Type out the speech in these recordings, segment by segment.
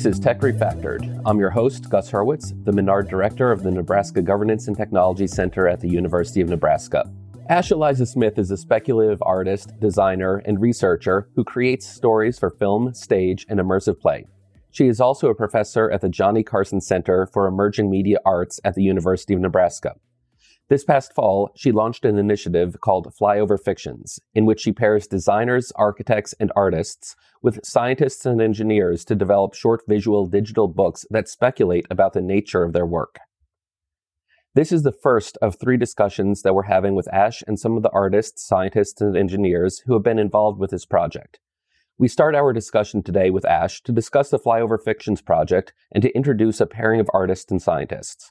This is Tech Refactored. I'm your host, Gus Hurwitz, the Menard Director of the Nebraska Governance and Technology Center at the University of Nebraska. Ash Eliza Smith is a speculative artist, designer, and researcher who creates stories for film, stage, and immersive play. She is also a professor at the Johnny Carson Center for Emerging Media Arts at the University of Nebraska. This past fall, she launched an initiative called Flyover Fictions, in which she pairs designers, architects, and artists with scientists and engineers to develop short visual digital books that speculate about the nature of their work. This is the first of three discussions that we're having with Ash and some of the artists, scientists, and engineers who have been involved with this project. We start our discussion today with Ash to discuss the Flyover Fictions project and to introduce a pairing of artists and scientists.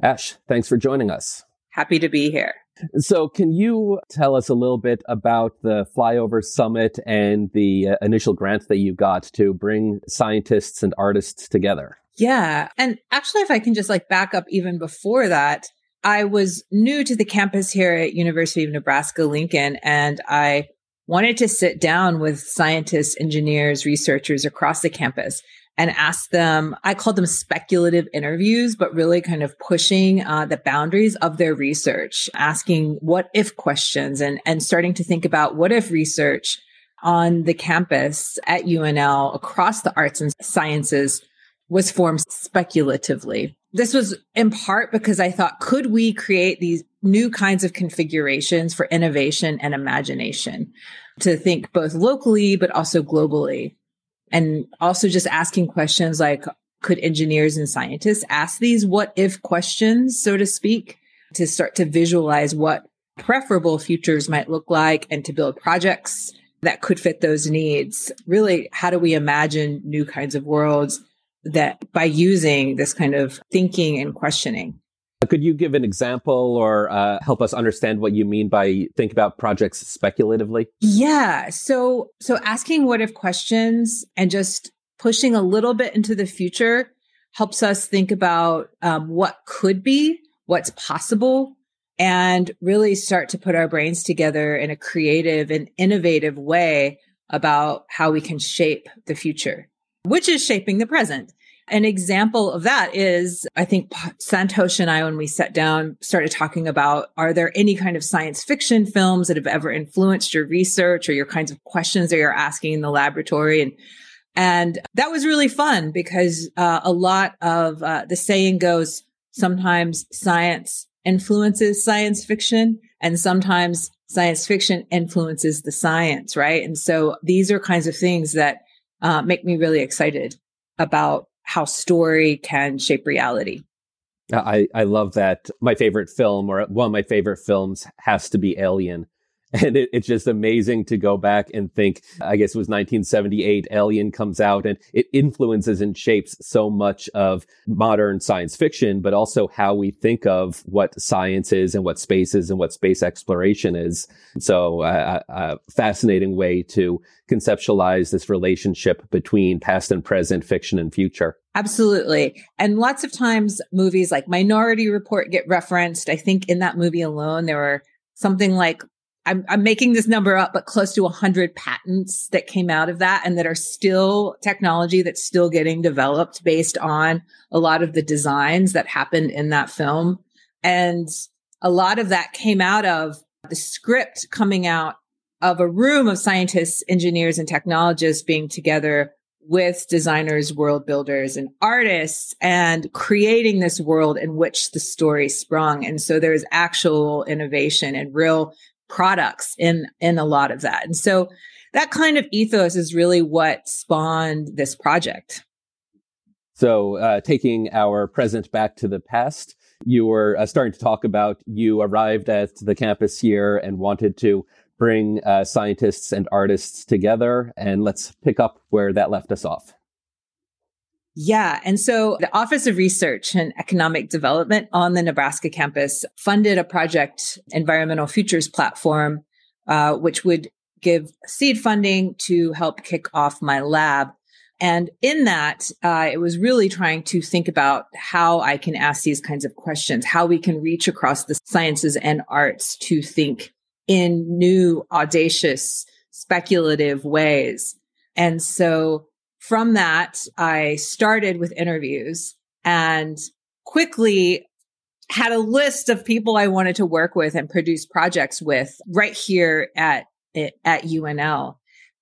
Ash, thanks for joining us. Happy to be here. So, can you tell us a little bit about the Flyover Summit and the uh, initial grant that you got to bring scientists and artists together? Yeah. And actually, if I can just like back up even before that, I was new to the campus here at University of Nebraska Lincoln, and I wanted to sit down with scientists, engineers, researchers across the campus and ask them, I called them speculative interviews, but really kind of pushing uh, the boundaries of their research, asking what if questions and, and starting to think about what if research on the campus at UNL across the arts and sciences was formed speculatively. This was in part because I thought, could we create these new kinds of configurations for innovation and imagination to think both locally, but also globally? And also just asking questions like could engineers and scientists ask these what if questions so to speak to start to visualize what preferable futures might look like and to build projects that could fit those needs? Really how do we imagine new kinds of worlds that by using this kind of thinking and questioning could you give an example or uh, help us understand what you mean by think about projects speculatively? Yeah. So, so asking what if questions and just pushing a little bit into the future helps us think about um, what could be, what's possible, and really start to put our brains together in a creative and innovative way about how we can shape the future, which is shaping the present. An example of that is, I think Santosh and I, when we sat down, started talking about, are there any kind of science fiction films that have ever influenced your research or your kinds of questions that you're asking in the laboratory? And, and that was really fun because uh, a lot of uh, the saying goes, sometimes science influences science fiction and sometimes science fiction influences the science, right? And so these are kinds of things that uh, make me really excited about how story can shape reality. I, I love that. My favorite film, or one of my favorite films, has to be Alien. And it, it's just amazing to go back and think, I guess it was 1978, Alien comes out and it influences and shapes so much of modern science fiction, but also how we think of what science is and what space is and what space exploration is. So uh, a fascinating way to conceptualize this relationship between past and present, fiction and future. Absolutely. And lots of times movies like Minority Report get referenced. I think in that movie alone, there were something like I'm, I'm making this number up, but close to 100 patents that came out of that and that are still technology that's still getting developed based on a lot of the designs that happened in that film. And a lot of that came out of the script coming out of a room of scientists, engineers, and technologists being together with designers, world builders, and artists and creating this world in which the story sprung. And so there's actual innovation and real products in in a lot of that. And so that kind of ethos is really what spawned this project. So, uh, taking our present back to the past, you were uh, starting to talk about you arrived at the campus here and wanted to bring uh, scientists and artists together. And let's pick up where that left us off. Yeah. And so the Office of Research and Economic Development on the Nebraska campus funded a project, Environmental Futures Platform, uh, which would give seed funding to help kick off my lab. And in that, uh, it was really trying to think about how I can ask these kinds of questions, how we can reach across the sciences and arts to think in new, audacious, speculative ways. And so from that, I started with interviews and quickly had a list of people I wanted to work with and produce projects with right here at at UNL.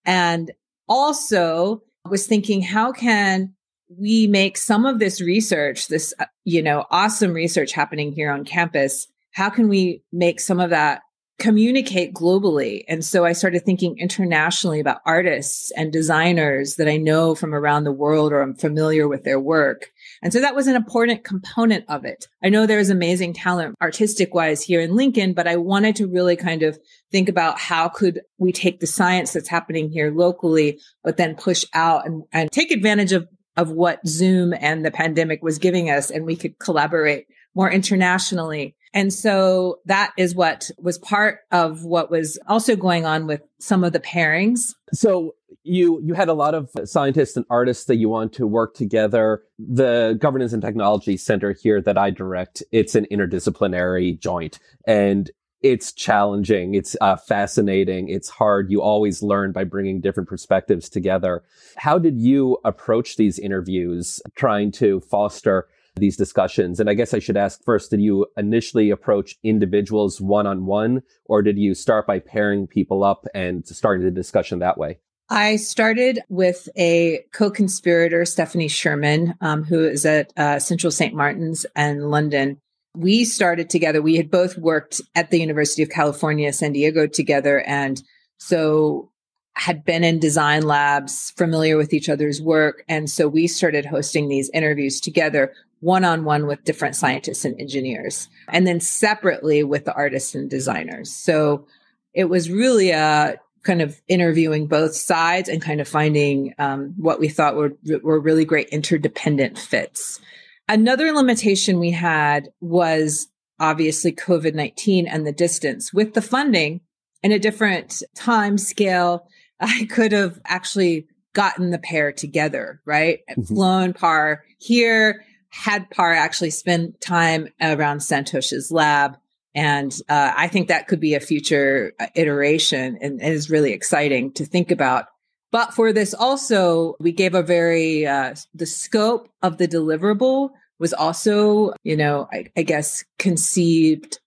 And also was thinking how can we make some of this research, this uh, you know, awesome research happening here on campus, how can we make some of that communicate globally. And so I started thinking internationally about artists and designers that I know from around the world or I'm familiar with their work. And so that was an important component of it. I know there's amazing talent artistic wise here in Lincoln, but I wanted to really kind of think about how could we take the science that's happening here locally, but then push out and, and take advantage of, of what Zoom and the pandemic was giving us and we could collaborate more internationally and so that is what was part of what was also going on with some of the pairings. So you you had a lot of scientists and artists that you want to work together. The Governance and Technology Center here that I direct, it's an interdisciplinary joint and it's challenging. It's uh, fascinating. It's hard. You always learn by bringing different perspectives together. How did you approach these interviews, trying to foster these discussions? And I guess I should ask first, did you initially approach individuals one on one, or did you start by pairing people up and starting the discussion that way? I started with a co conspirator, Stephanie Sherman, um, who is at uh, Central St. Martin's and London. We started together. We had both worked at the University of California, San Diego together. And so had been in design labs, familiar with each other's work. And so we started hosting these interviews together one on one with different scientists and engineers, and then separately with the artists and designers. So it was really a kind of interviewing both sides and kind of finding um, what we thought were, were really great interdependent fits. Another limitation we had was obviously COVID 19 and the distance. With the funding in a different time scale, I could have actually gotten the pair together, right? Mm-hmm. Flown Par here had Par actually spend time around Santosh's lab. And uh, I think that could be a future uh, iteration and it is really exciting to think about. But for this also, we gave a very, uh, the scope of the deliverable was also, you know, I, I guess conceived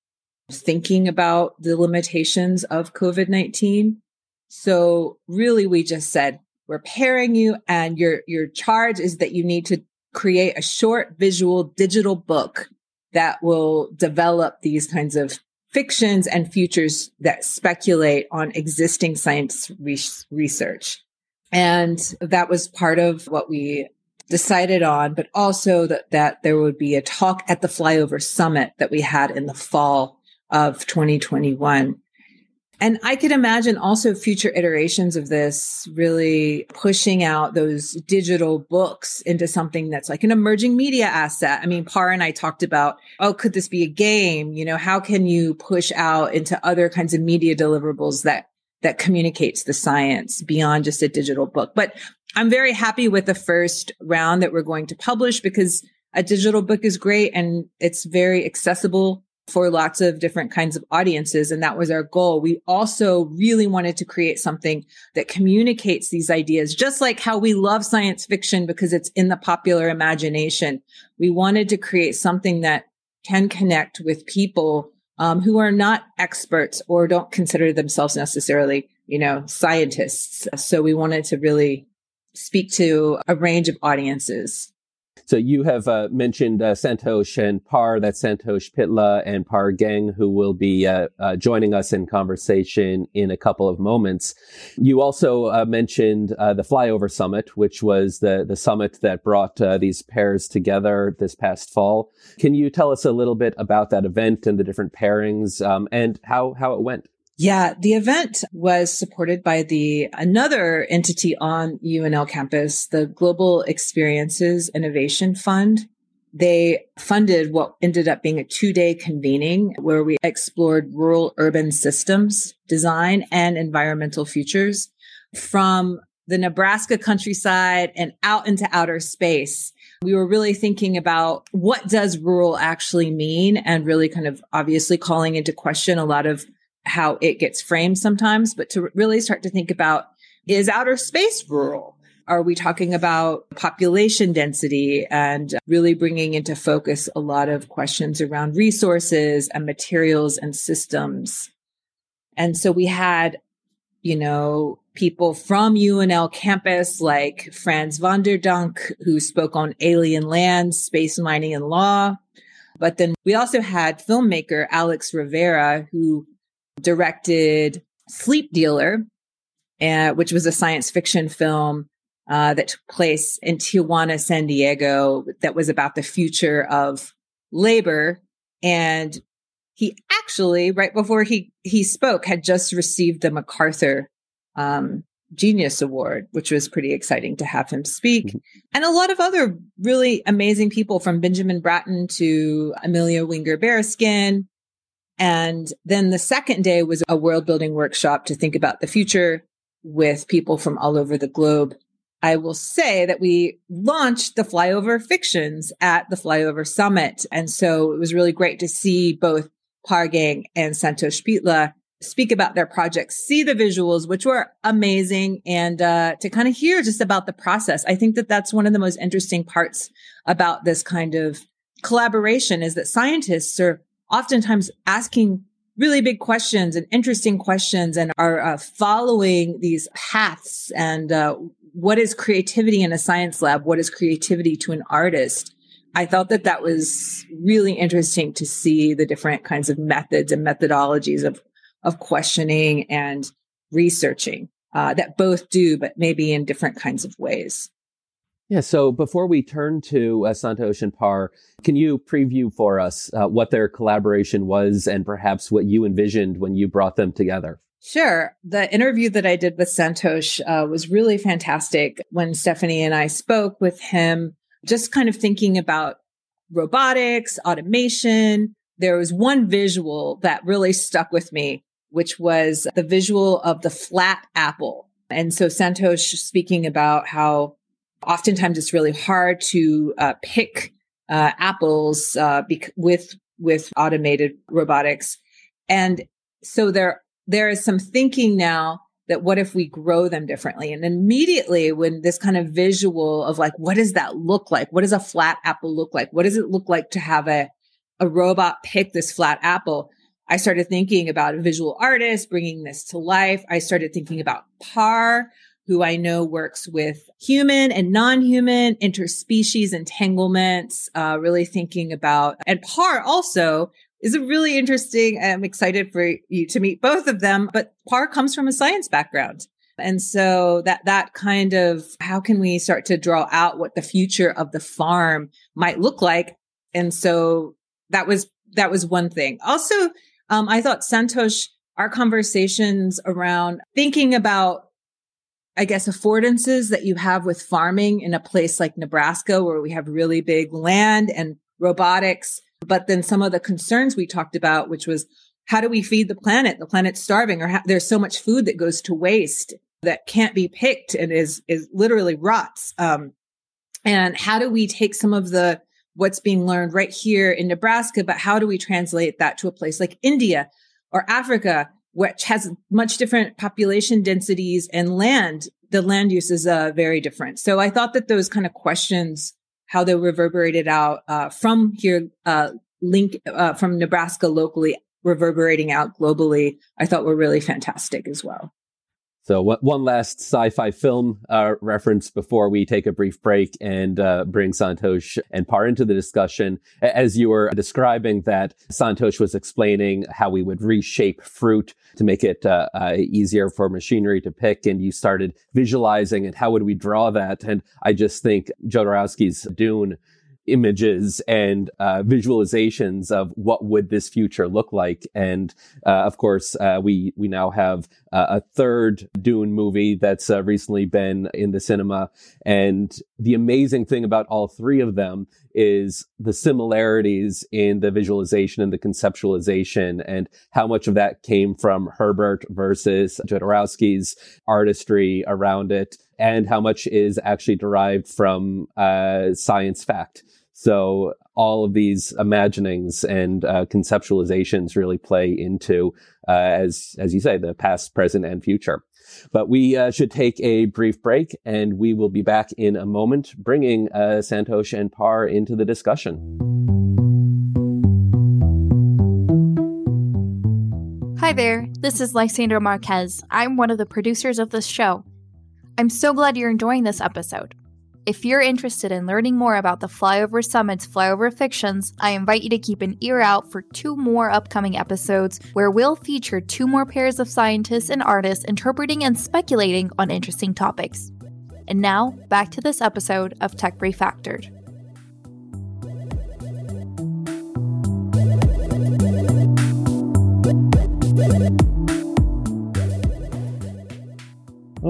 thinking about the limitations of COVID 19. So really, we just said, we're pairing you and your, your charge is that you need to create a short visual digital book that will develop these kinds of fictions and futures that speculate on existing science re- research. And that was part of what we decided on, but also that, that there would be a talk at the flyover summit that we had in the fall of 2021 and I could imagine also future iterations of this really pushing out those digital books into something that's like an emerging media asset. I mean, Par and I talked about, oh, could this be a game? You know, how can you push out into other kinds of media deliverables that that communicates the science beyond just a digital book? But I'm very happy with the first round that we're going to publish because a digital book is great and it's very accessible for lots of different kinds of audiences. And that was our goal. We also really wanted to create something that communicates these ideas, just like how we love science fiction because it's in the popular imagination. We wanted to create something that can connect with people um, who are not experts or don't consider themselves necessarily, you know, scientists. So we wanted to really speak to a range of audiences. So you have uh, mentioned uh, Santosh and Par, that's Santosh Pitla and Par Geng, who will be uh, uh, joining us in conversation in a couple of moments. You also uh, mentioned uh, the Flyover Summit, which was the, the summit that brought these pairs together this past fall. Can you tell us a little bit about that event and the different pairings um, and how, how it went? Yeah, the event was supported by the another entity on UNL campus, the Global Experiences Innovation Fund. They funded what ended up being a two day convening where we explored rural urban systems design and environmental futures from the Nebraska countryside and out into outer space. We were really thinking about what does rural actually mean and really kind of obviously calling into question a lot of how it gets framed sometimes, but to really start to think about is outer space rural? Are we talking about population density and really bringing into focus a lot of questions around resources and materials and systems? And so we had, you know, people from UNL campus like Frans von der Dunk, who spoke on alien lands, space mining and law. But then we also had filmmaker Alex Rivera, who directed Sleep Dealer, uh, which was a science fiction film uh, that took place in Tijuana, San Diego, that was about the future of labor. And he actually, right before he he spoke, had just received the MacArthur um, Genius Award, which was pretty exciting to have him speak, mm-hmm. and a lot of other really amazing people from Benjamin Bratton to Amelia Winger Bearskin. And then the second day was a world building workshop to think about the future with people from all over the globe. I will say that we launched the Flyover Fictions at the Flyover Summit. And so it was really great to see both Par Geng and Santosh Pitla speak about their projects, see the visuals, which were amazing, and uh, to kind of hear just about the process. I think that that's one of the most interesting parts about this kind of collaboration is that scientists are oftentimes asking really big questions and interesting questions and are uh, following these paths and uh, what is creativity in a science lab? What is creativity to an artist? I thought that that was really interesting to see the different kinds of methods and methodologies of of questioning and researching uh, that both do but maybe in different kinds of ways yeah. So before we turn to uh, Santosh and Par, can you preview for us uh, what their collaboration was and perhaps what you envisioned when you brought them together? Sure. The interview that I did with Santosh uh, was really fantastic when Stephanie and I spoke with him, just kind of thinking about robotics, automation. There was one visual that really stuck with me, which was the visual of the flat apple. And so Santosh speaking about how oftentimes it's really hard to uh, pick uh, apples uh, bec- with with automated robotics, and so there there is some thinking now that what if we grow them differently? And immediately when this kind of visual of like, what does that look like? What does a flat apple look like? What does it look like to have a, a robot pick this flat apple? I started thinking about a visual artist bringing this to life. I started thinking about Par, who I know works with human and non-human interspecies entanglements, uh, really thinking about, and Par also is a really interesting, I'm excited for you to meet both of them, but Par comes from a science background. And so that, that kind of, how can we start to draw out what the future of the farm might look like? And so that was, that was one thing. Also, um, I thought Santosh, our conversations around thinking about I guess, affordances that you have with farming in a place like Nebraska, where we have really big land and robotics. But then some of the concerns we talked about, which was how do we feed the planet? The planet's starving, or ha- there's so much food that goes to waste that can't be picked and is is literally rots. Um, and how do we take some of the what's being learned right here in Nebraska, but how do we translate that to a place like India or Africa which has much different population densities and land, the land use is uh, very different. So I thought that those kind of questions, how they reverberated out uh, from here, uh, link uh, from Nebraska locally, reverberating out globally, I thought were really fantastic as well. So one last sci-fi film uh, reference before we take a brief break and uh, bring Santosh and Par into the discussion. As you were describing that, Santosh was explaining how we would reshape fruit to make it uh, uh easier for machinery to pick, and you started visualizing and how would we draw that? And I just think Jodorowsky's Dune images and uh, visualizations of what would this future look like. And uh, of course, uh, we we now have uh, a third Dune movie that's uh, recently been in the cinema. And the amazing thing about all three of them is the similarities in the visualization and the conceptualization, and how much of that came from Herbert versus Jodorowsky's artistry around it, and how much is actually derived from uh, science fact. So all of these imaginings and uh, conceptualizations really play into, uh, as as you say, the past, present, and future. But we uh, should take a brief break, and we will be back in a moment, bringing uh, Santosh and Par into the discussion. Hi there, this is Lysandra Marquez. I'm one of the producers of this show. I'm so glad you're enjoying this episode. If you're interested in learning more about the Flyover Summit's Flyover Fictions, I invite you to keep an ear out for two more upcoming episodes where we'll feature two more pairs of scientists and artists interpreting and speculating on interesting topics. And now, back to this episode of Tech Refactored.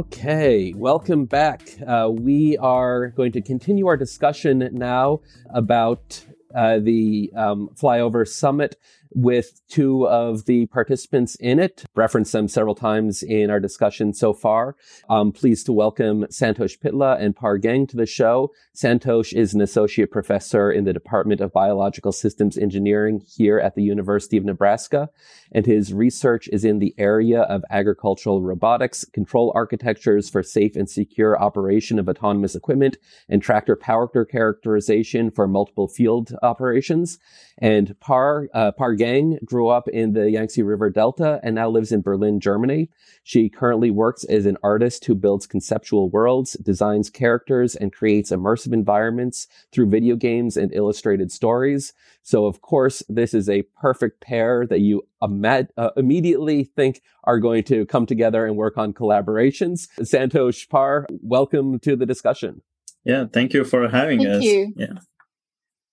Okay, welcome back. Uh, we are going to continue our discussion now about uh, the um, Flyover Summit with two of the participants in it. Referenced them several times in our discussion so far. I'm pleased to welcome Santosh Pitla and Par Geng to the show. Santosh is an associate professor in the Department of Biological Systems Engineering here at the University of Nebraska, and his research is in the area of agricultural robotics, control architectures for safe and secure operation of autonomous equipment, and tractor power characterization for multiple field operations. And Par, uh, Par Geng grew up in the Yangtze River Delta and now lives in Berlin, Germany. She currently works as an artist who builds conceptual worlds, designs characters, and creates immersive environments through video games and illustrated stories. So, of course, this is a perfect pair that you ima- uh, immediately think are going to come together and work on collaborations. Santosh Par, welcome to the discussion. Yeah, thank you for having thank us. You. Yeah.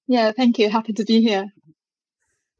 Yeah, thank you. Happy to be here.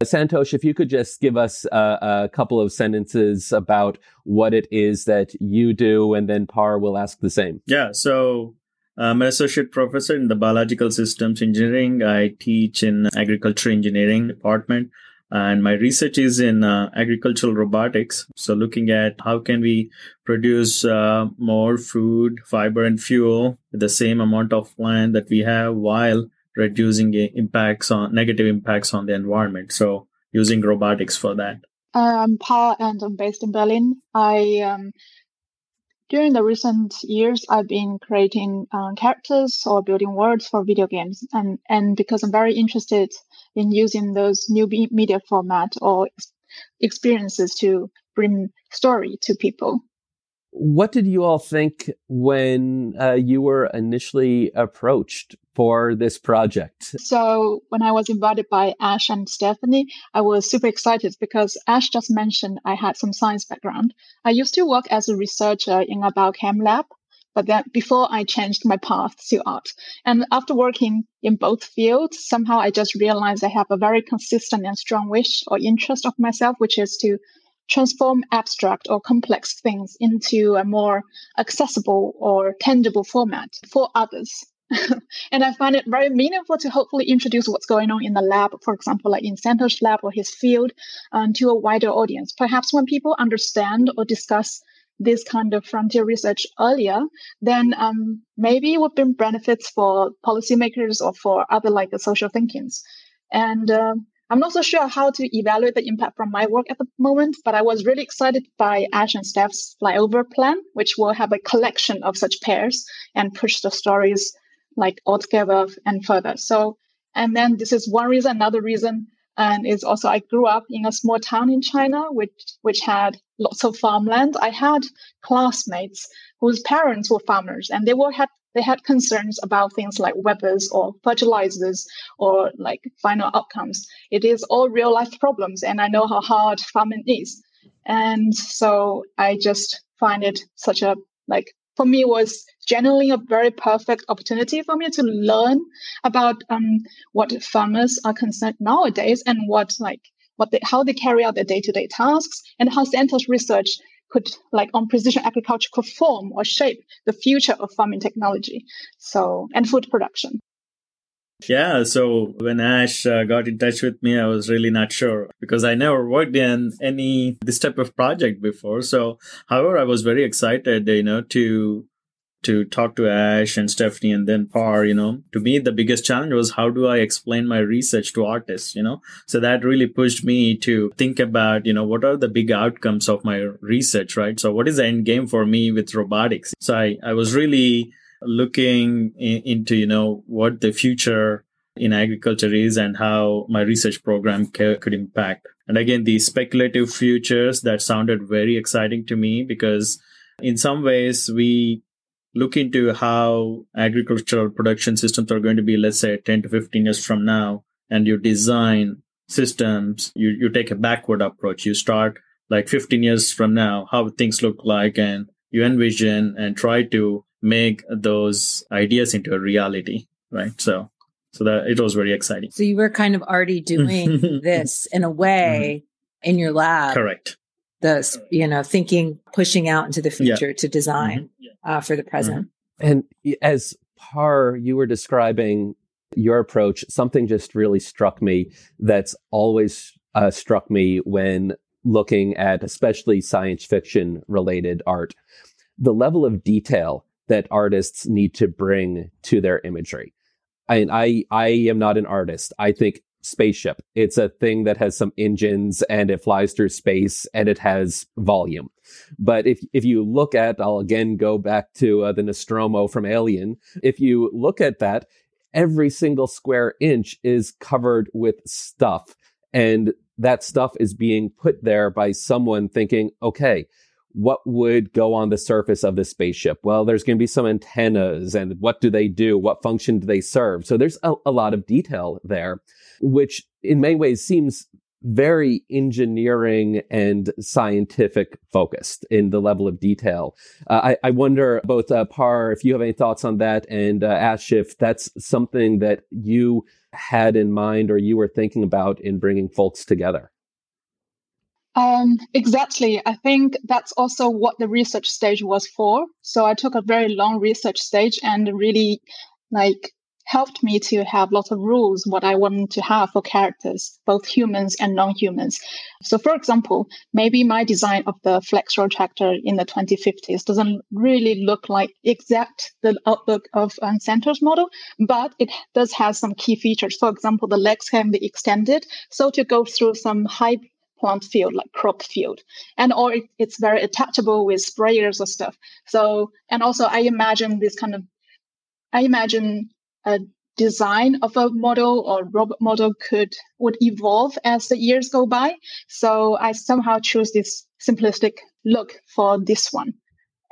Santosh, if you could just give us a, a, couple of sentences about what it is that you do, and then Par will ask the same. Yeah, so I'm an associate professor in the biological systems engineering. I teach in agriculture engineering department, and my research is in uh, agricultural robotics. So looking at how can we produce uh, more food, fiber, and fuel with the same amount of land that we have while reducing impacts on negative impacts on the environment. So using robotics for that. I'm Par, and I'm based in Berlin. I um, during the recent years, I've been creating um, characters or building worlds for video games, and and because I'm very interested in using those new media format or experiences to bring story to people. What did you all think when uh, you were initially approached for this project? So, when I was invited by Ash and Stephanie, I was super excited because Ash just mentioned I had some science background. I used to work as a researcher in a biochem lab, but then before I changed my path to art. And after working in both fields, somehow I just realized I have a very consistent and strong wish or interest of myself, which is to transform abstract or complex things into a more accessible or tangible format for others. and I find it very meaningful to hopefully introduce what's going on in the lab, for example, like in Santosh's lab or his field, um, to a wider audience. Perhaps when people understand or discuss this kind of frontier research earlier, then um, maybe it would bring benefits for policymakers or for other like social thinkings. And uh, I'm not so sure how to evaluate the impact from my work at the moment, but I was really excited by Ash and Steph's flyover plan, which will have a collection of such pairs and push the stories like altogether and further. So, and then this is one reason. Another reason and is also I grew up in a small town in China, which which had lots of farmland. I had classmates whose parents were farmers, and they were had they had concerns about things like weathers or fertilizers or like final outcomes. It is all real life problems, and I know how hard farming is. And so I just find it such a like for me was generally a very perfect opportunity for me to learn about um, what farmers are concerned nowadays and what like what they, how they carry out their day-to-day tasks and how Santos research could like on precision agriculture could form or shape the future of farming technology so and food production. Yeah so when ash uh, got in touch with me i was really not sure because i never worked in any this type of project before. So however i was very excited you know to to talk to Ash and Stephanie and then Par, you know, to me, the biggest challenge was how do I explain my research to artists, you know? So that really pushed me to think about, you know, what are the big outcomes of my research, right? So what is the end game for me with robotics? So I, I was really looking in, into, you know, what the future in agriculture is and how my research program ca- could impact. And again, the speculative futures that sounded very exciting to me because in some ways we look into how agricultural production systems are going to be, let's say 10 to 15 years from now, and you design systems, you, you take a backward approach. You start like 15 years from now, how things look like, and you envision and try to make those ideas into a reality, right? So, so that it was very exciting. So you were kind of already doing this in a way mm-hmm. in your lab. Correct. The, you know, thinking, pushing out into the future yeah. to design. Mm-hmm uh, for the present. Mm-hmm. And as Par, you were describing your approach, something just really struck me that's always uh, struck me when looking at especially science fiction related art. The level of detail that artists need to bring to their imagery. and I, I am not an artist. I think spaceship. It's a thing that has some engines and it flies through space and it has volume. But if if you look at, I'll again go back to uh, the Nostromo from Alien. If you look at that, every single square inch is covered with stuff, and that stuff is being put there by someone thinking, okay. What would go on the surface of the spaceship? Well, there's going to be some antennas and what do they do? What function do they serve? So there's a, a lot of detail there which in many ways seems very engineering and scientific focused in the level of detail. Uh, I, I, wonder, both uh, Par, if you have any thoughts on that, and uh, Ash, if that's something that you had in mind or you were thinking about in bringing folks together. Um, exactly. I think that's also what the research stage was for. So I took a very long research stage and really like helped me to have lots of rules what I wanted to have for characters, both humans and non-humans. So for example, maybe my design of the Flex-Ro tractor in the 2050s doesn't really look like exact the outlook of Santosh's model, but it does have some key features. For example, the legs can be extended so to go through some high plant field like crop field and or it, it's very attachable with sprayers or stuff so and also i imagine this kind of i imagine a design of a model or robot model could would evolve as the years go by. So I somehow choose this simplistic look for this one.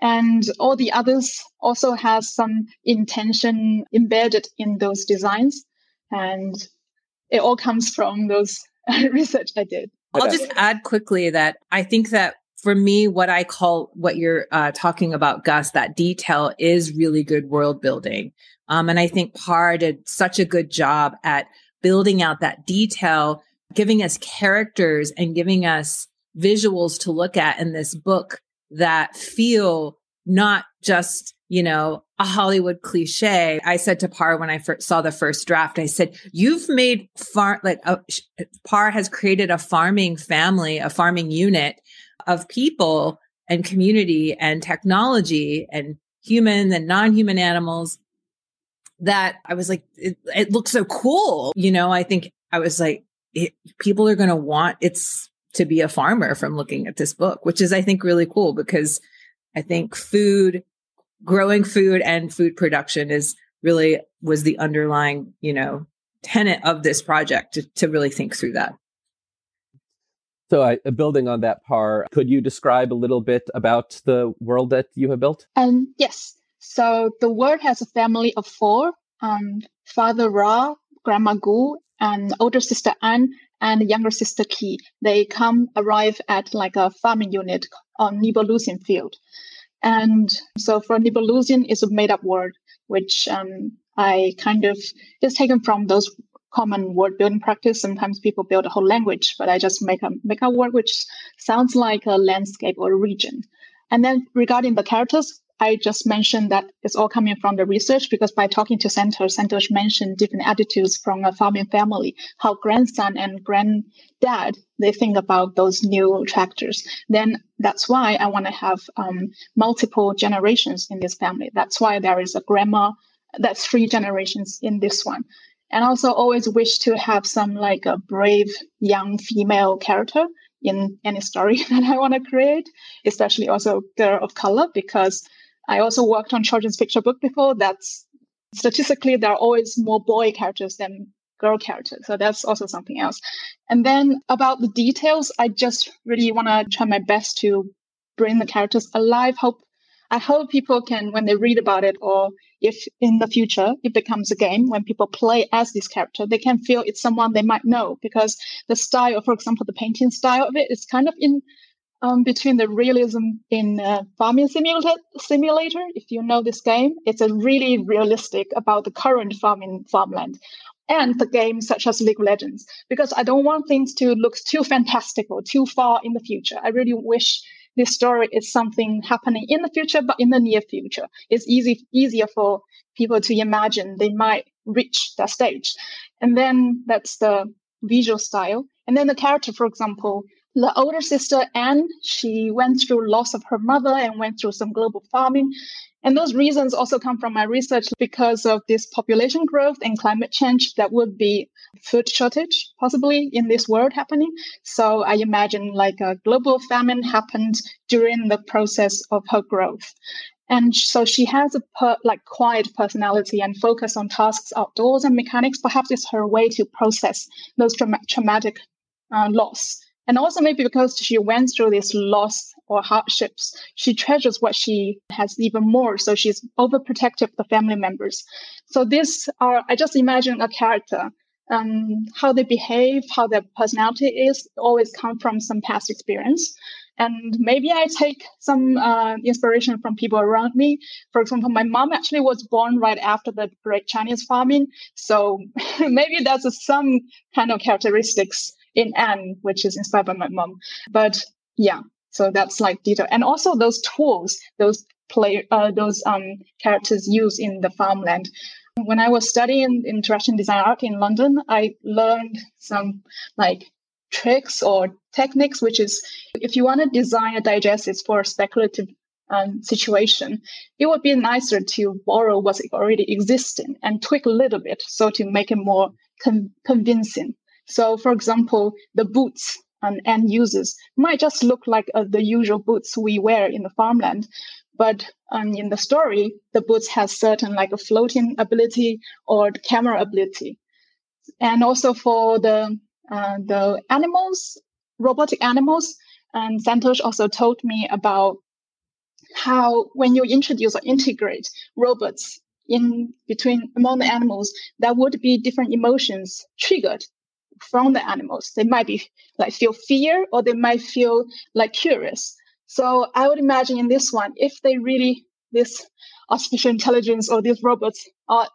And all the others also has some intention embedded in those designs. And it all comes from those research I did. I'll just add quickly that I think that for me, what I call what you're uh, talking about, Gus, that detail is really good world building. Um, and I think Parr did such a good job at building out that detail, giving us characters and giving us visuals to look at in this book that feel not just, you know, a Hollywood cliche. I said to Par when I first saw the first draft, I said, you've made far, like a, Par has created a farming family, a farming unit of people and community and technology and human and non-human animals that I was like, it, it looks so cool. You know, I think I was like, it, people are going to want it's to be a farmer from looking at this book, which is, I think, really cool because I think food, growing food and food production is really was the underlying, you know, tenet of this project to, to really think through that. So, uh, building on that, Par, could you describe a little bit about the world that you have built? Um, yes. So the world has a family of four: um, Father Ra, Grandma Gu, and older sister An, and younger sister Ki. They come arrive at like a farming unit on Nebolusian's field. And so for Nebolusian is a made up word, which um, I kind of is taken from those common word building practice. Sometimes people build a whole language, but I just make a make a word which sounds like a landscape or a region. And then regarding the characters, I just mentioned that it's all coming from the research because by talking to Santosh, Santosh mentioned different attitudes from a farming family, how grandson and granddad they think about those new tractors. Then that's why I want to have um, multiple generations in this family. That's why there is a grandma. That's three generations in this one. And also always wish to have some like a brave young female character in any story that I want to create, especially also girl of color, because I also worked on children's picture book before. That's statistically there are always more boy characters than girl characters. So that's also something else. And then about the details, I just really want to try my best to bring the characters alive. Hope I hope people can, when they read about it, or if in the future it becomes a game, when people play as this character, they can feel it's someone they might know because the style, for example, the painting style of it is kind of in um, between the realism in uh, farming simulator, simulator. If you know this game, it's a really realistic about the current farming farmland and the games such as League of Legends, because I don't want things to look too fantastical, too far in the future. I really wish this story is something happening in the future, but in the near future. It's easy easier for people to imagine they might reach that stage. And then that's the visual style. And then the character, for example, the older sister Anne, she went through loss of her mother and went through some global farming. And those reasons also come from my research because of this population growth and climate change that would be food shortage possibly in this world happening. So I imagine like a global famine happened during the process of her growth. And so she has a per, like quiet personality and focus on tasks outdoors and mechanics. Perhaps it's her way to process those tra- traumatic uh, loss. And also maybe because she went through this loss or hardships, she treasures what she has even more. So she's overprotective of the family members. So these are, I just imagine a character, um, how they behave, how their personality is, always come from some past experience. And maybe I take some uh, inspiration from people around me. For example, my mom actually was born right after the Great Chinese Famine. So maybe that's some kind of characteristics in Anne, which is inspired by my mom. But yeah, so that's like detail. And also those tools, those play, uh, those um, characters use in the farmland. When I was studying interaction design art in London, I learned some like tricks or techniques, which is if you want to design a digestive for a speculative um, situation, it would be nicer to borrow what's already existing and tweak a little bit so to make it more con- convincing. So, for example, the boots and end users might just look like uh, the usual boots we wear in the farmland. But um, in the story, the boots has certain like a floating ability or camera ability. And also for the uh, the animals, robotic animals, and Santosh also told me about how when you introduce or integrate robots in between among the animals, there would be different emotions triggered from the animals. They might be like feel fear or they might feel like curious. So I would imagine in this one, if they really, this artificial intelligence or these robots are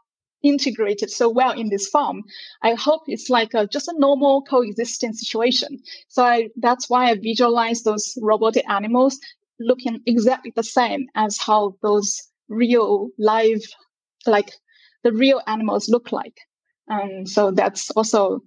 integrated so well in this farm, I hope it's like a, just a normal coexisting situation. So I, that's why I visualize those robotic animals looking exactly the same as how those real live, like the real animals look like. And so that's also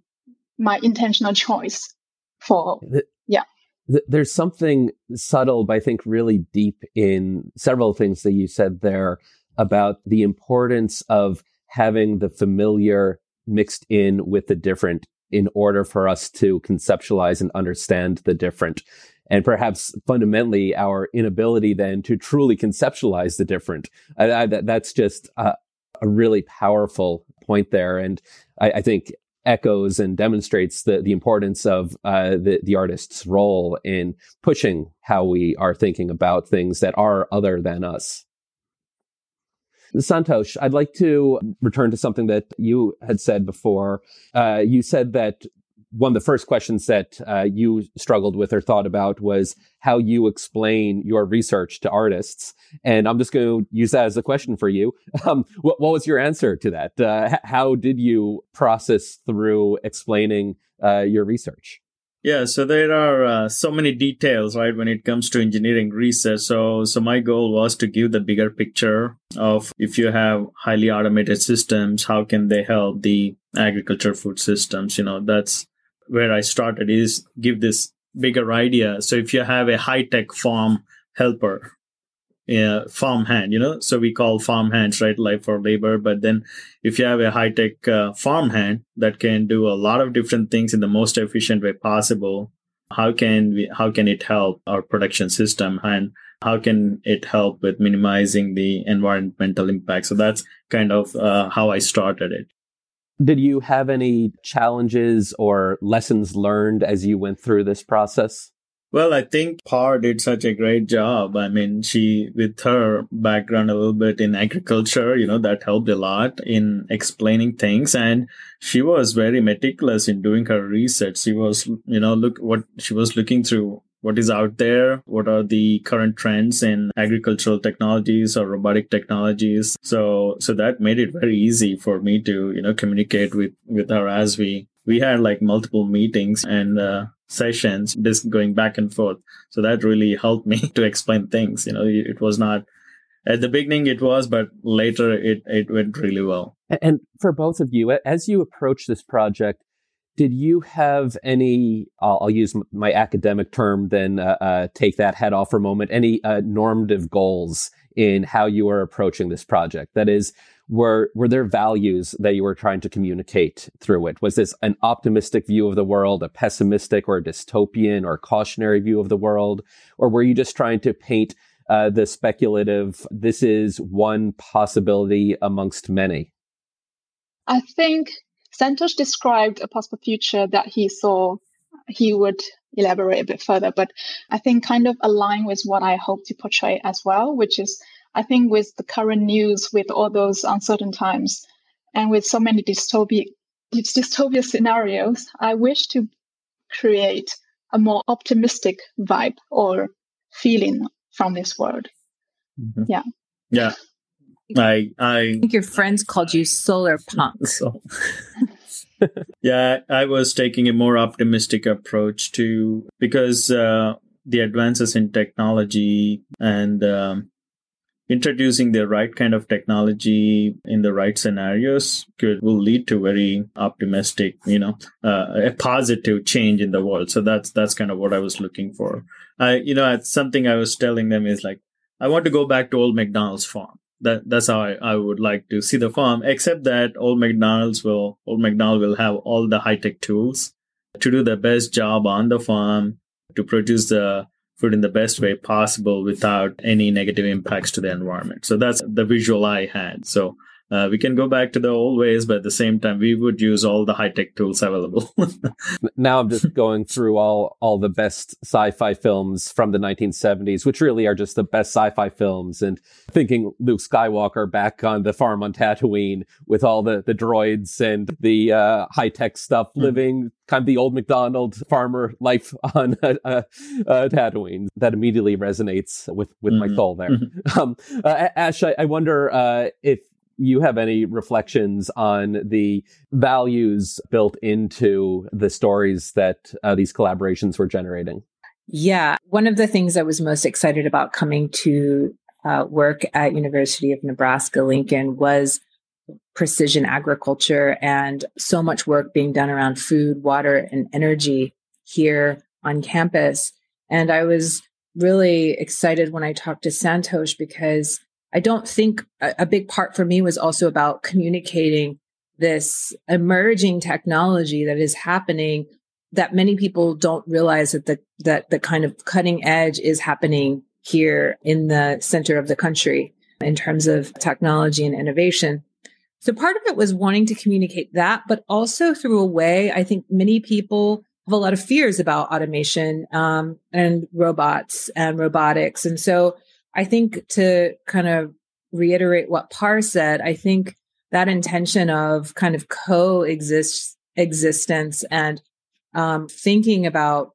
my intentional choice for the, yeah. the, there's something subtle but i think really deep in several things that you said there about the importance of having the familiar mixed in with the different in order for us to conceptualize and understand the different. And perhaps fundamentally our inability then to truly conceptualize the different. I, I, that's just a, a, really powerful point there. And I, I think echoes and demonstrates the, the importance of uh, the, the artist's role in pushing how we are thinking about things that are other than us. Santosh, I'd like to return to something that you had said before. Uh, you said that one of the first questions that uh, you struggled with or thought about was how you explain your research to artists. And I'm just going to use that as a question for you. Um, what, what, was your answer to that? Uh, how did you process through explaining uh, your research? Yeah, so there are uh, so many details, right, when it comes to engineering research. So, so my goal was to give the bigger picture of if you have highly automated systems, how can they help the agriculture food systems? You know, that's where I started is give this bigger idea. So if you have a high tech farm helper, farm hand, you know, so we call farm hands, right? Life for labor. But then if you have a high tech uh, farm hand that can do a lot of different things in the most efficient way possible, how can we, how can it help our production system and how can it help with minimizing the environmental impact? So that's kind of uh, how I started it. Did you have any challenges or lessons learned as you went through this process? Well, I think Par did such a great job. I mean, she, with her background a little bit in agriculture, you know, that helped a lot in explaining things. And she was very meticulous in doing her research. She was, you know, look what she was looking through what is out there what are the current trends in agricultural technologies or robotic technologies. So so that made it very easy for me to you know communicate with with her as we we had like multiple meetings and uh, sessions just going back and forth. So that really helped me to explain things you know it was not at the beginning it was but later it it went really well. And for both of you as you approach this project did you have any i'll, use my academic term then uh, uh, take that head off for a moment any uh, normative goals in how you are approaching this project? That is were were there values that you were trying to communicate through it? Was this an optimistic view of the world a pessimistic or a dystopian or cautionary view of the world? Or were you just trying to paint uh, the speculative this is one possibility amongst many? I think santosh described a possible future that he saw he would elaborate a bit further but i think kind of align with what i hope to portray as well which is I think with the current news, with all those uncertain times, and with so many dystopia, dystopia scenarios, I wish to create a more optimistic vibe or feeling from this world. Mm-hmm. Yeah. Yeah. I I think your friends called you solar punk. So. yeah, I was taking a more optimistic approach to because uh, the advances in technology and um, introducing the right kind of technology in the right scenarios could will lead to very optimistic you know uh, a positive change in the world so that's that's kind of what i was looking for i you know something i was telling them is like i want to go back to old mcdonald's farm that that's how I, I would like to see the farm except that old mcdonald's will old mcdonald will have all the high-tech tools to do the best job on the farm to produce the food in the best way possible without any negative impacts to the environment. So that's the visual I had. So uh, we can go back to the old ways, but at the same time, we would use all the high tech tools available. now I'm just going through all all the best sci-fi films from the 1970s, which really are just the best sci-fi films, and thinking Luke Skywalker back on the farm on Tatooine with all the the droids and the uh, high tech stuff, mm-hmm. living kind of the old McDonald farmer life on uh, uh, Tatooine. That immediately resonates with with mm-hmm. my soul there. Mm-hmm. Um, uh, Ash, I, I wonder uh, if you have any reflections on the values built into the stories that uh, these collaborations were generating? Yeah, one of the things I was most excited about coming to uh, work at University of Nebraska Lincoln was precision agriculture and so much work being done around food, water, and energy here on campus. And I was really excited when I talked to Santosh because I don't think a, a big part for me was also about communicating this emerging technology that is happening that many people don't realize that the that the kind of cutting edge is happening here in the center of the country in terms of technology and innovation. So part of it was wanting to communicate that, but also through a way I think many people have a lot of fears about automation um, and robots and robotics, and so I think to kind of reiterate what Par said, I think that intention of kind of coexist existence and um, thinking about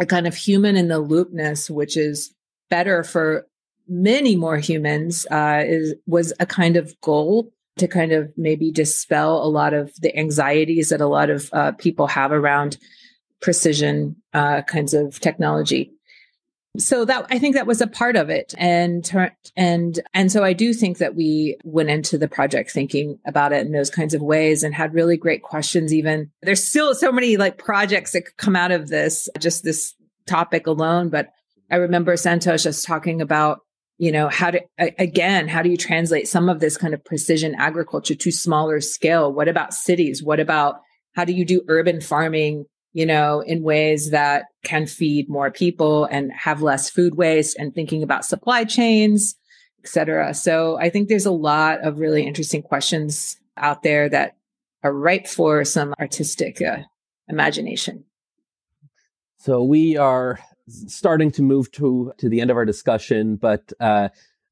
a kind of human in the loopness, which is better for many more humans, uh, is was a kind of goal to kind of maybe dispel a lot of the anxieties that a lot of uh, people have around precision uh, kinds of technology so that i think that was a part of it. And and and so i do think that we went into the project thinking about it in those kinds of ways and had really great questions even. There's still so many like projects that come out of this just this topic alone. But i remember santosh just talking about you know how to again how do you translate some of this kind of precision agriculture to smaller scale? What about cities? What about how do you do urban farming you know, in ways that can feed more people and have less food waste and thinking about supply chains, et cetera. So I think there's a lot of really interesting questions out there that are ripe for some artistic uh, imagination. So we are starting to move to to the end of our discussion, but uh,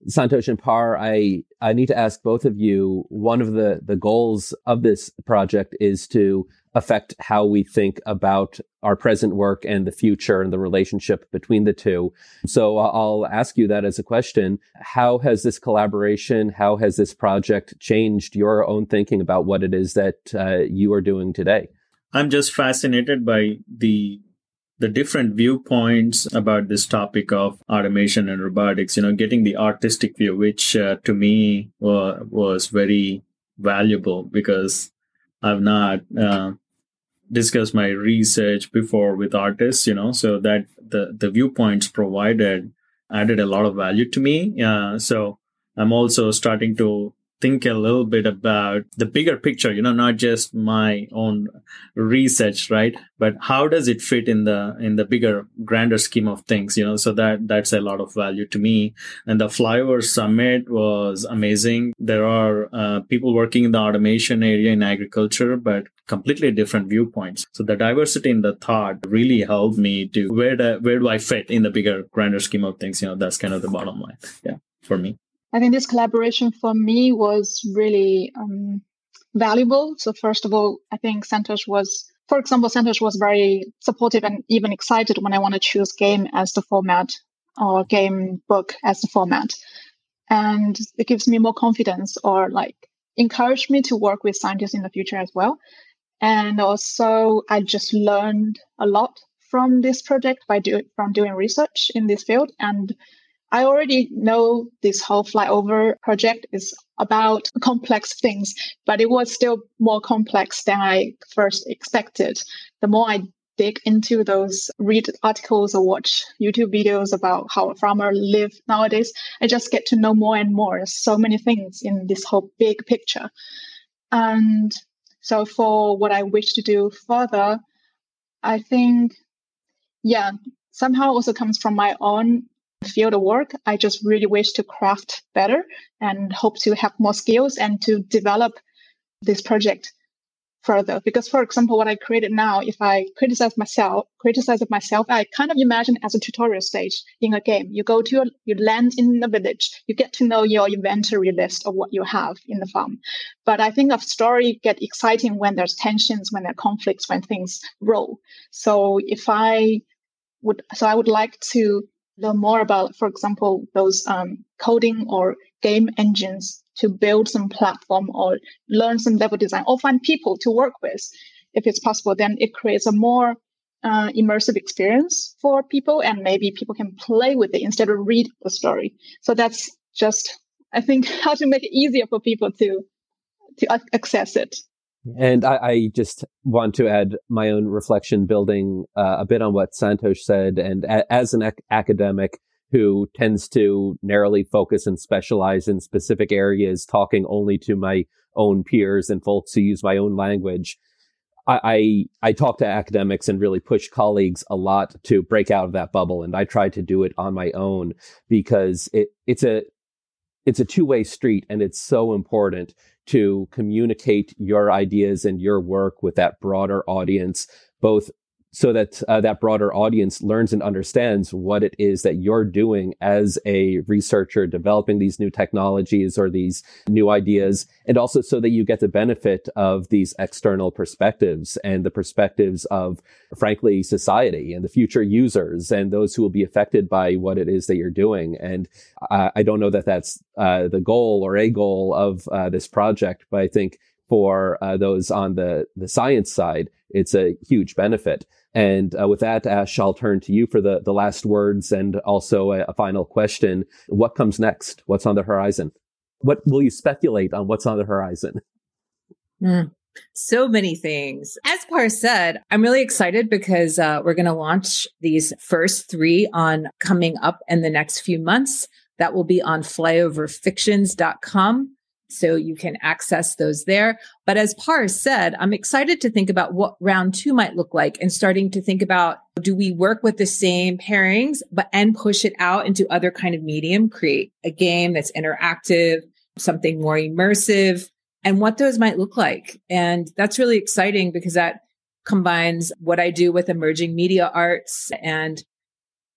Santosh and Par, I I need to ask both of you. One of the the goals of this project is to affect how we think about our present work and the future and the relationship between the two. So I'll ask you that as a question. How has this collaboration, how has this project changed your own thinking about what it is that uh, you are doing today? I'm just fascinated by the the different viewpoints about this topic of automation and robotics you know getting the artistic view which uh, to me was very valuable because i've not uh, discuss my research before with artists you know so that the the viewpoints provided added a lot of value to me uh, so i'm also starting to think a little bit about the bigger picture you know not just my own research right? But how does it fit in the in the bigger grander scheme of things you know? So that that's a lot of value to me. And the flyover summit was amazing. There are uh, people working in the automation area in agriculture but completely different viewpoints. So the diversity in the thought really helped me to where do, where do i fit in the bigger grander scheme of things you know? That's kind of the bottom line yeah for me I think this collaboration for me was really um, valuable. So first of all, I think Santosh was, for example, Santosh was very supportive and even excited when I want to choose game as the format or game book as the format. And it gives me more confidence or like encourage me to work with scientists in the future as well. And also I just learned a lot from this project by doing from doing research in this field and I already know this whole flyover project is about complex things, but it was still more complex than I first expected. The more I dig into those, read articles or watch YouTube videos about how a farmer live nowadays, I just get to know more and more. so many things in this whole big picture. And so for what I wish to do further, I think, yeah, somehow also comes from my own field of work. I just really wish to craft better and hope to have more skills and to develop this project further. Because, for example, what I created now, if I criticize myself, criticize of myself, I kind of imagine as a tutorial stage in a game. You go to, a, you land in the village, you get to know your inventory list of what you have in the farm. But I think a story get exciting when there's tensions, when there are conflicts, when things roll. So if I would, so I would like to learn more about, for example, those um, coding or game engines to build some platform or learn some level design or find people to work with. If it's possible, then it creates a more uh, immersive experience for people and maybe people can play with it instead of read the story. So that's just, I think, how to make it easier for people to to access it. And I, I, just want to add my own reflection, building uh, a bit on what Santosh said. And a- as an ac- academic who tends to narrowly focus and specialize in specific areas, talking only to my own peers and folks who use my own language, I, I, I talk to academics and really push colleagues a lot to break out of that bubble. And I try to do it on my own because it, it's a it's a two way street and it's so important to communicate your ideas and your work with that broader audience, both so that uh, that broader audience learns and understands what it is that you're doing as a researcher developing these new technologies or these new ideas and also so that you get the benefit of these external perspectives and the perspectives of frankly society and the future users and those who will be affected by what it is that you're doing. And i don't know that that's uh, the goal or a goal of uh, this project but i think for uh, those on the the science side it's a huge benefit And uh, with that, Ash, I'll turn to you for the, the last words and also a, a final question. What comes next? What's on the horizon? What will you speculate on what's on the horizon? Mm, so many things. As Par said, I'm really excited because uh, we're going to launch these first three on coming up in the next few months. That will be on flyoverfictions.com. So you can access those there. But as Par said, I'm excited to think about what round two might look like and starting to think about do we work with the same pairings, but and push it out into other kind of medium, create a game that's interactive, something more immersive, and what those might look like. And that's really exciting because that combines what I do with emerging media arts and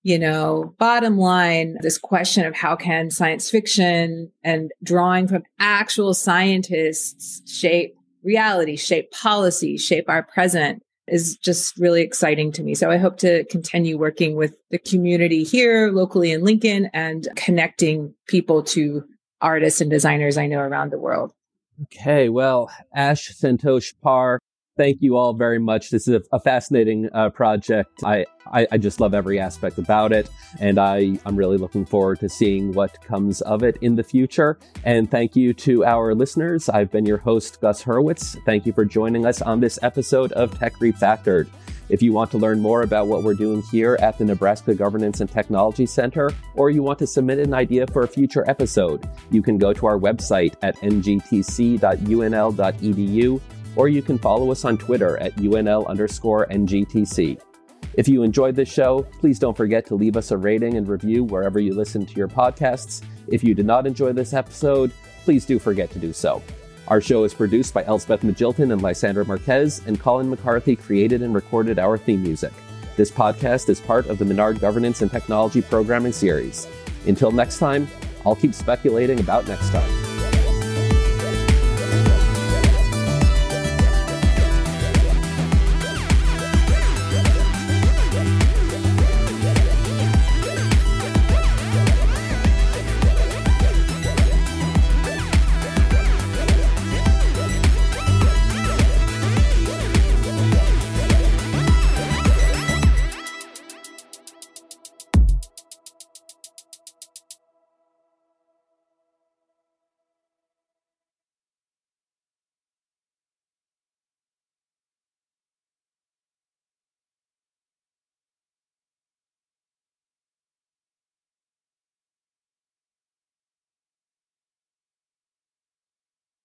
you know, bottom line, this question of how can science fiction and drawing from actual scientists shape reality, shape policy, shape our present is just really exciting to me. So I hope to continue working with the community here locally in Lincoln and connecting people to artists and designers I know around the world. Okay, well, Ash Santosh Par, thank you all very much. This is a, fascinating uh, project. I, I, I, just love every aspect about it, and I, I'm really looking forward to seeing what comes of it in the future. And thank you to our listeners. I've been your host, Gus Hurwitz. Thank you for joining us on this episode of Tech Refactored. If you want to learn more about what we're doing here at the Nebraska Governance and Technology Center, or you want to submit an idea for a future episode, you can go to our website at ngtc.unl.edu or you can follow us on Twitter at UNL underscore NGTC. If you enjoyed this show, please don't forget to leave us a rating and review wherever you listen to your podcasts. If you did not enjoy this episode, please do forget to do so. Our show is produced by Elspeth Magilton and Lysandra Marquez, and Colin McCarthy created and recorded our theme music. This podcast is part of the Menard Governance and Technology Programming Series. Until next time, I'll keep speculating about next time.